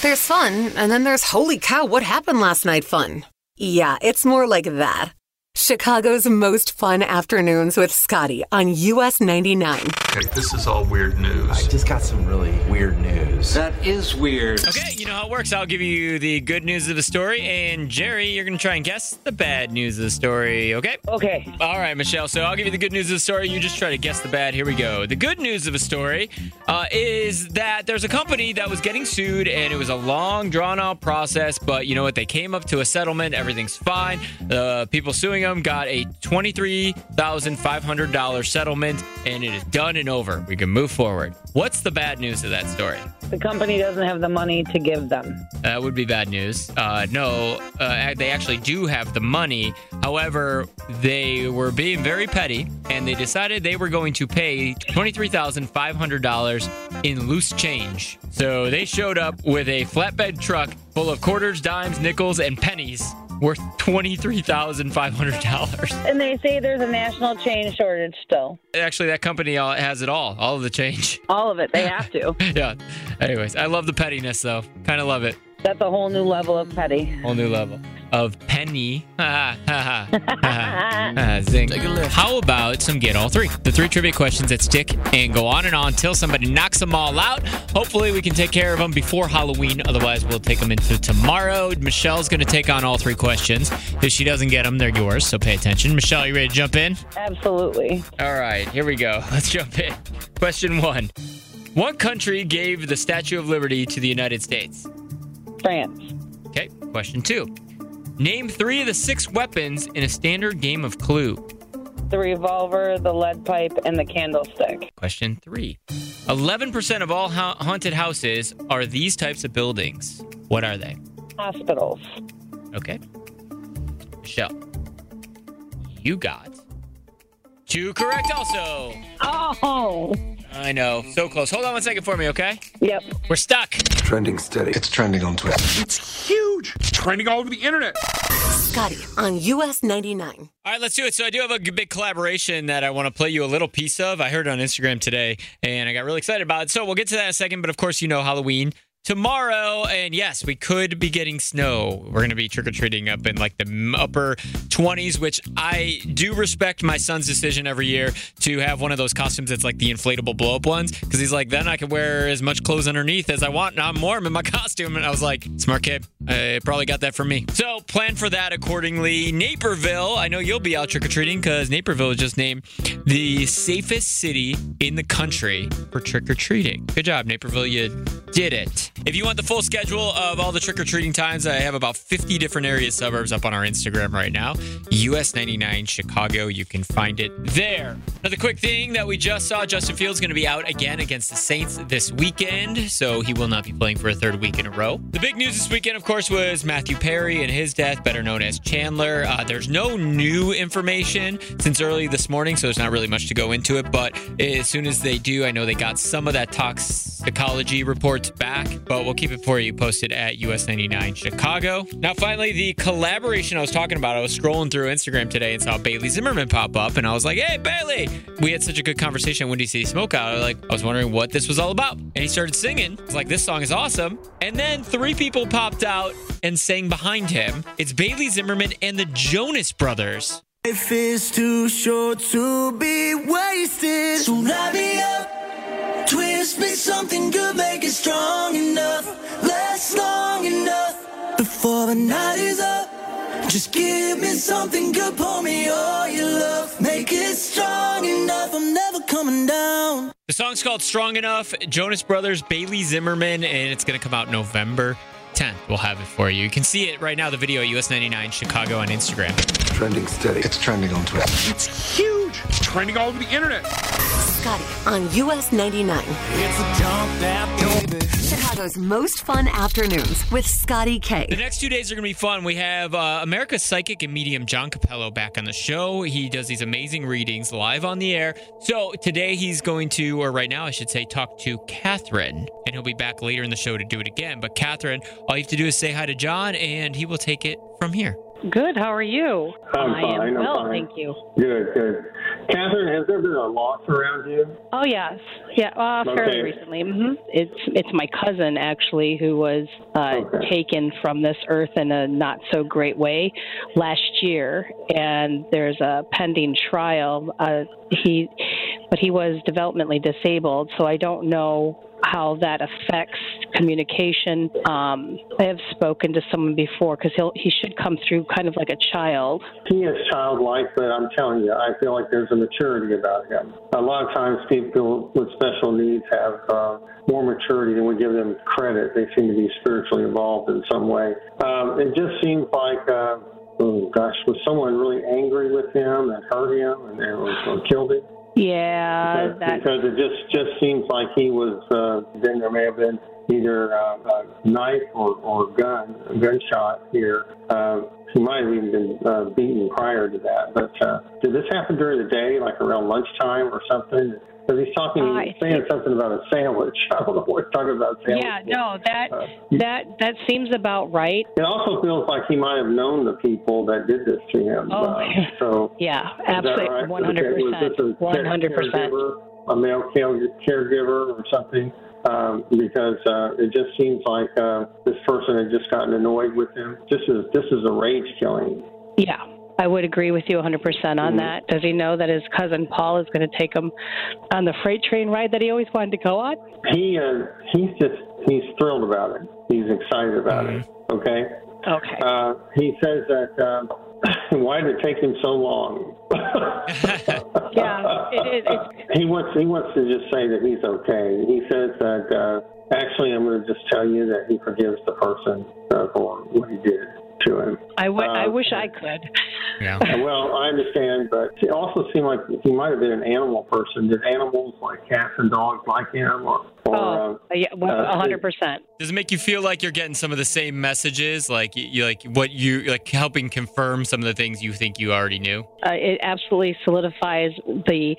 There's fun, and then there's holy cow, what happened last night fun. Yeah, it's more like that. Chicago's most fun afternoons with Scotty on US 99. Okay, this is all weird news. I just got some really weird news. That is weird. Okay, you know how it works. I'll give you the good news of the story, and Jerry, you're going to try and guess the bad news of the story, okay? Okay. All right, Michelle. So I'll give you the good news of the story. You just try to guess the bad. Here we go. The good news of the story uh, is that there's a company that was getting sued, and it was a long, drawn out process. But you know what? They came up to a settlement. Everything's fine. The people suing them got a $23,500 settlement, and it is done and over. We can move forward. What's the bad news of that story? The company doesn't have the money to give them. That would be bad news. Uh, no, uh, they actually do have the money. However, they were being very petty and they decided they were going to pay $23,500 in loose change. So they showed up with a flatbed truck full of quarters, dimes, nickels, and pennies worth $23,500. And they say there's a national chain shortage still. Actually, that company has it all, all of the change. All of it. They have to. yeah. Anyways, I love the pettiness though. Kind of love it. That's a whole new level of petty. Whole new level of penny. Zing. How about some get all three? The three trivia questions that stick and go on and on till somebody knocks them all out. Hopefully, we can take care of them before Halloween. Otherwise, we'll take them into tomorrow. Michelle's going to take on all three questions. If she doesn't get them, they're yours. So pay attention. Michelle, you ready to jump in? Absolutely. All right, here we go. Let's jump in. Question one What country gave the Statue of Liberty to the United States? France. Okay, question two. Name three of the six weapons in a standard game of Clue. The revolver, the lead pipe, and the candlestick. Question three. 11% of all ha- haunted houses are these types of buildings. What are they? Hospitals. Okay. Michelle, you got two correct also. Oh. I know. So close. Hold on one second for me, okay? Yep. We're stuck. Trending steady. It's trending on Twitter. It's huge. It's trending all over the internet. Scotty on US 99. All right, let's do it. So I do have a big collaboration that I want to play you a little piece of. I heard it on Instagram today, and I got really excited about it. So we'll get to that in a second. But of course, you know Halloween tomorrow, and yes, we could be getting snow. We're going to be trick or treating up in like the upper 20s, which I do respect my son's decision every year to have one of those costumes that's like the inflatable blow up ones because he's like, then I can wear as much clothes underneath as I want, and I'm warm in my costume. And I was like, smart kid. Uh, I probably got that from me. So plan for that accordingly. Naperville, I know you'll be out trick or treating because Naperville is just named the safest city in the country for trick or treating. Good job, Naperville. You did it. If you want the full schedule of all the trick or treating times, I have about 50 different area suburbs up on our Instagram right now. US 99 Chicago. You can find it there. Another quick thing that we just saw Justin Fields going to be out again against the Saints this weekend, so he will not be playing for a third week in a row. The big news this weekend, of course, was Matthew Perry and his death, better known as Chandler. Uh, there's no new information since early this morning, so there's not really much to go into it. But as soon as they do, I know they got some of that toxicology reports back, but we'll keep it for you posted at US99 Chicago. Now, finally, the collaboration I was talking about, I was scrolling through Instagram today and saw Bailey Zimmerman pop up, and I was like, hey, Bailey! We had such a good conversation at Windy City Smokeout. Like, I was wondering what this was all about. And he started singing. I was like, this song is awesome. And then three people popped out and sang behind him. It's Bailey Zimmerman and the Jonas Brothers. Life is too short to be wasted. So light me up, twist me something good, make it strong enough, last long enough before the night is up. Just give me something good, pour me all your love, make it strong enough. I'm never coming down. The song's called Strong Enough, Jonas Brothers, Bailey Zimmerman, and it's going to come out November 10th. We'll have it for you. You can see it right now, the video, at US99 Chicago on Instagram. Trending steady. It's trending on Twitter. It's huge. It's trending all over the internet. Scotty on US 99. It's a jump that. Chicago's most fun afternoons with Scotty K. The next two days are going to be fun. We have uh, America's psychic and medium John Capello back on the show. He does these amazing readings live on the air. So today he's going to, or right now I should say, talk to Katherine, and he'll be back later in the show to do it again. But Katherine, all you have to do is say hi to John, and he will take it from here. Good. How are you? I'm I fine, am I'm well, fine. thank you. Good, good. Katherine, has there been a loss around you? Oh yes, yeah, uh, fairly Okay. recently. hmm It's it's my cousin actually who was uh, Okay. taken from this earth in a not so great way last year, and there's a pending trial. Uh, he, but he was developmentally disabled, so I don't know how that affects communication. Um, I have spoken to someone before because he'll he should come through kind of like a child. He is childlike, but I'm telling you, I feel like there's a maturity about him. A lot of times, people with special needs have uh, more maturity than we give them credit. They seem to be spiritually involved in some way. Um, it just seems like, uh, oh gosh, was someone really angry with him and hurt him and, and killed him? Yeah, because, that because it just just seems like he was. Uh, then there may have been either uh, a knife or, or gun, a gunshot here. Uh, he might have even been uh, beaten prior to that. But uh, did this happen during the day, like around lunchtime or something? Because he's talking, Uh, he's saying something about a sandwich. I don't know what he's talking about. Sandwich. yeah, no, that Uh, that that seems about right. it also feels like he might have known the people that did this to him. Oh. Uh, so Yeah, absolutely, one hundred percent, a hundred percent. A male care- caregiver or something, um, because uh, it just seems like uh, this person had just gotten annoyed with him. This is this is a rage killing. Yeah, I would agree with you one hundred percent on Mhm. that. Does he know that his cousin Paul is going to take him on the freight train ride that he always wanted to go on? He uh, he's just he's thrilled about it. He's excited about it. Okay. Okay. Uh, he says that. Uh, why did it take him so long? Yeah, it is. It's, he wants he wants to just say that he's okay. He says that uh, actually I'm going to just tell you that he forgives the person uh, for what he did to him. I, w- I Uh, wish I could. Yeah. Well, I understand, but it also seemed like he might have been an animal person. Did animals like cats and dogs like him, or, or Oh, uh, yeah, one uh, hundred percent. Does it make you feel like you're getting some of the same messages, like you, you like what you like helping confirm some of the things you think you already knew? Uh, it absolutely solidifies the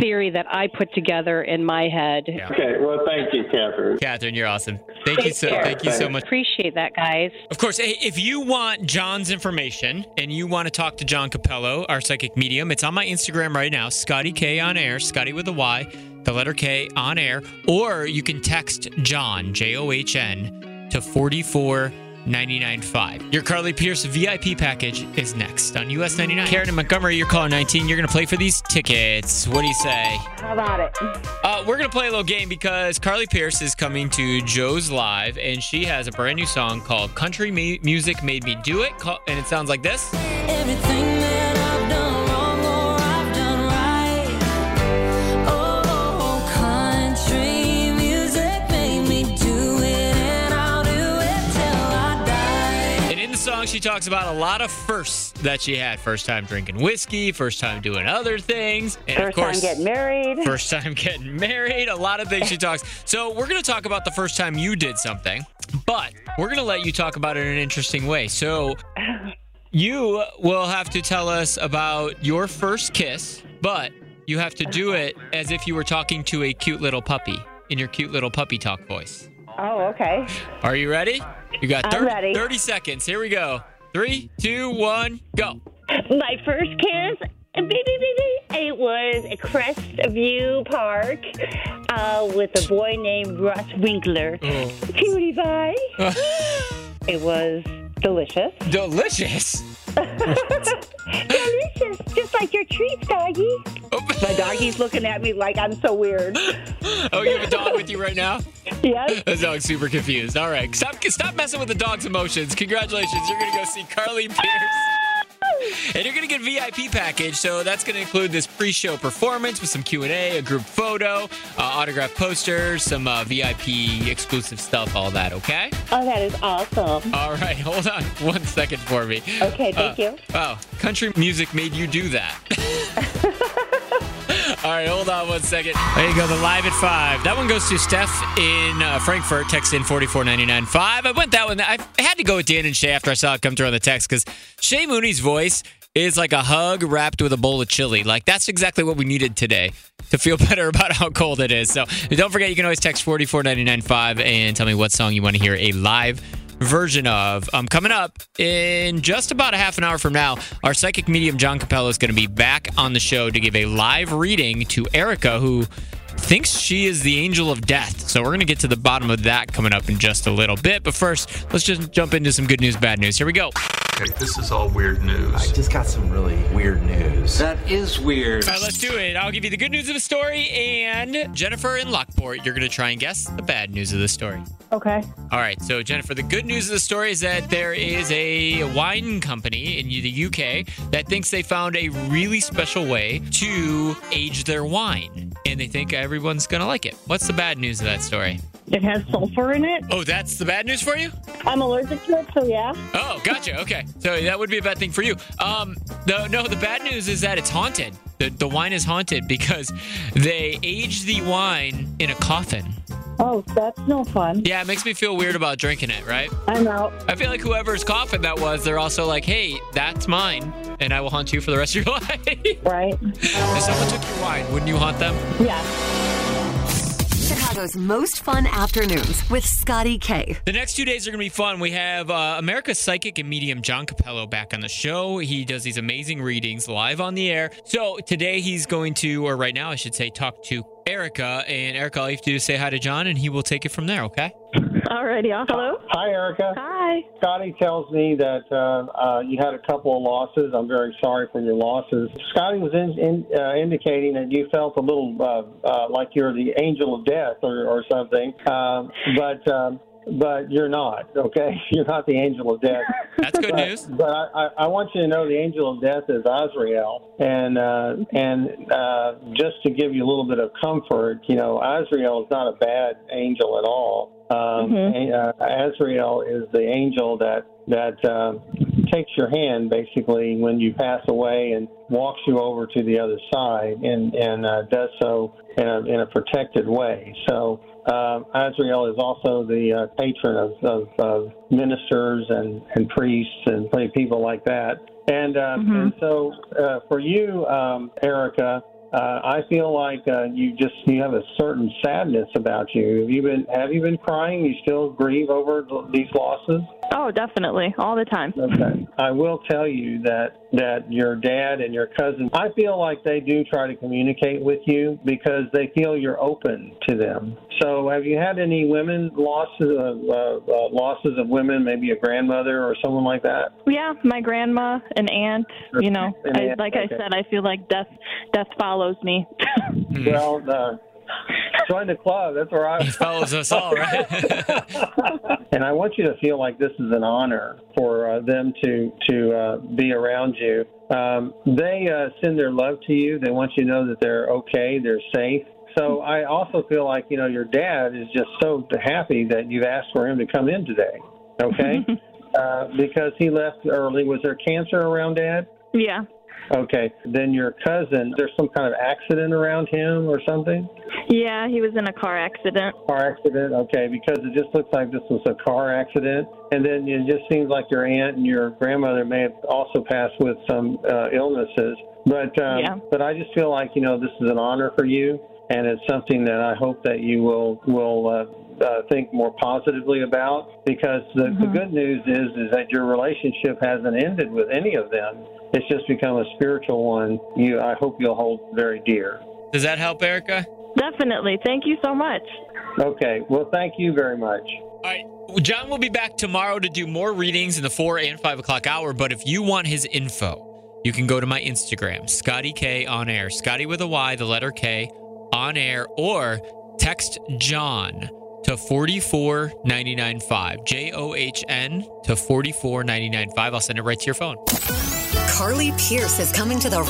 theory that I put together in my head. Yeah. okay? Well, thank you, Katherine. Katherine, you're awesome. Thank you so care. thank you so much. Appreciate that, guys. Of course, if you want John's information and you want to talk to John Capello, our psychic medium, it's on my Instagram right now, Scotty K on air, Scotty with a Y, the letter K on air, or you can text John J O H N to forty four. 99.5. Your Carly Pearce VIP package is next on US 99. Karen in Montgomery, you're calling 19. You're going to play for these tickets. What do you say? How about it? Uh, we're gonna play a little game because Carly Pearce is coming to Joe's Live, and she has a brand new song called "Country Me- Music Made Me Do It," and it sounds like this. Song, she talks about a lot of firsts that she had: first time drinking whiskey, first time doing other things, and of course, First time getting married. first time getting married. A lot of things she talks. So we're gonna talk about the first time you did something, but we're gonna let you talk about it in an interesting way. So you will have to tell us about your first kiss, but you have to do it as if you were talking to a cute little puppy in your cute little puppy talk voice. Oh, okay. Are you ready? You got I'm 30, ready. 30 seconds. Here we go. Three, two, one, go. My first kiss, baby, baby, it was at Crestview Park uh, with a boy named Russ Winkler. Oh. Cutie pie. it was delicious. Delicious. delicious, just like your treats, doggy. My doggy's looking at me like I'm so weird. Oh, you have a dog with you right now? Yes. The dog's super confused. All right, stop stop messing with the dog's emotions. Congratulations, you're gonna go see Carly Pearce. And you're gonna get VIP package, so that's gonna include this pre-show performance with some Q and A, a group photo, uh, autographed posters, some uh, VIP exclusive stuff, all that. Okay. Oh, that is awesome. All right, hold on one second for me. Okay, thank Uh, you. Wow, country music made you do that. All right, hold on one second. There you go, the live at five. That one goes to Steph in uh, Frankfort. Text in forty four ninety nine five. I went that one. I had to go with Dan and Shay after I saw it come through on the text because Shay Mooney's voice is like a hug wrapped with a bowl of chili. Like that's exactly what we needed today to feel better about how cold it is. So don't forget, you can always text forty four ninety nine five and tell me what song you want to hear a live version of. Um, coming up in just about a half an hour from now, our psychic medium John Capello is going to be back on the show to give a live reading to Erika, who thinks she is the angel of death. So we're going to get to the bottom of that coming up in just a little bit. But first, let's just jump into some good news, bad news. Here we go. Okay, this is all weird news. I just got some really weird news. That is weird. All right, let's do it. I'll give you the good news of the story, and Jennifer in Lockport, you're going to try and guess the bad news of the story. Okay. All right, so Jennifer, the good news of the story is that there is a wine company in the UK that thinks they found a really special way to age their wine, and they think everyone's going to like it. What's the bad news of that story? It has sulfur in it. Oh, that's the bad news for you? I'm allergic to it, so yeah. Oh, gotcha. Okay, so that would be a bad thing for you. Um, no, no, the bad news is that it's haunted. The, the wine is haunted because they aged the wine in a coffin. Oh, that's no fun. Yeah, it makes me feel weird about drinking it, right? I'm out. I feel like whoever's coffin that was, they're also like, hey, that's mine, and I will haunt you for the rest of your life. Right? if someone took your wine, wouldn't you haunt them? Yeah. Chicago's most fun afternoons with Scotty K. The next two days are going to be fun. We have uh, America's psychic and medium John Capello back on the show. He does these amazing readings live on the air. So today he's going to, or right now I should say, talk to Erika. And Erika, all you have to do is say hi to John, and he will take it from there. Okay? Alrighty. Hello. Hi, Erika. Hi. Scotty tells me that uh, uh, you had a couple of losses. I'm very sorry for your losses. Scotty was in, in, uh, indicating that you felt a little uh, uh, like you're the angel of death or, or something, um, but. Um, but you're not, okay? You're not the angel of death. That's good but, news. But I, I, I want you to know the angel of death is Azrael, and uh, and uh, just to give you a little bit of comfort, you know, Azrael is not a bad angel at all. Um, Mhm. uh, Azrael is the angel that that um, takes your hand basically when you pass away and walks you over to the other side and and uh, does so in a, in a protected way. So um, Azrael is also the uh, patron of, of, of ministers and, and priests and people like that. And uh, and so uh, for you, um, Erika, uh, I feel like uh, you just you have a certain sadness about you. Have you been have you been crying? You still grieve over these losses? Oh, definitely. All the time. Okay. I will tell you that that your dad and your cousin, I feel like they do try to communicate with you because they feel you're open to them. So, have you had any women losses of uh, uh, losses of women, maybe a grandmother or someone like that? Yeah, my grandma, an aunt. You know, I, aunt, like I said, I feel like death death follows me. Well, uh, join the club. That's where I He follows us all, right? and I want you to feel like this is an honor for uh, them to to uh, be around you. Um, they uh, send their love to you. They want you to know that they're okay, they're safe. So I also feel like you know your dad is just so happy that you've asked for him to come in today. Okay, uh, because he left early. Was there cancer around dad? yeah. Okay, then your cousin. There's some kind of accident around him or something. Yeah, he was in a car accident. car accident. Okay, because it just looks like this was a car accident, and then it just seems like your aunt and your grandmother may have also passed with some uh, illnesses. But um, Yeah. but I just feel like you know this is an honor for you, and it's something that I hope that you will will. Uh, uh, think more positively about because the, the good news is is that your relationship hasn't ended with any of them. It's just become a spiritual one. You, I hope you'll hold very dear. Does that help, Erika? Definitely. Thank you so much. Okay. Well, thank you very much. All right. John will be back tomorrow to do more readings in the four and five o'clock hour. But if you want his info, you can go to my Instagram, Scotty K on air, Scotty with a Y, the letter K on air, or text John to 44995. J O H N to 44995. I'll send it right to your phone. Carly Pearce is coming to the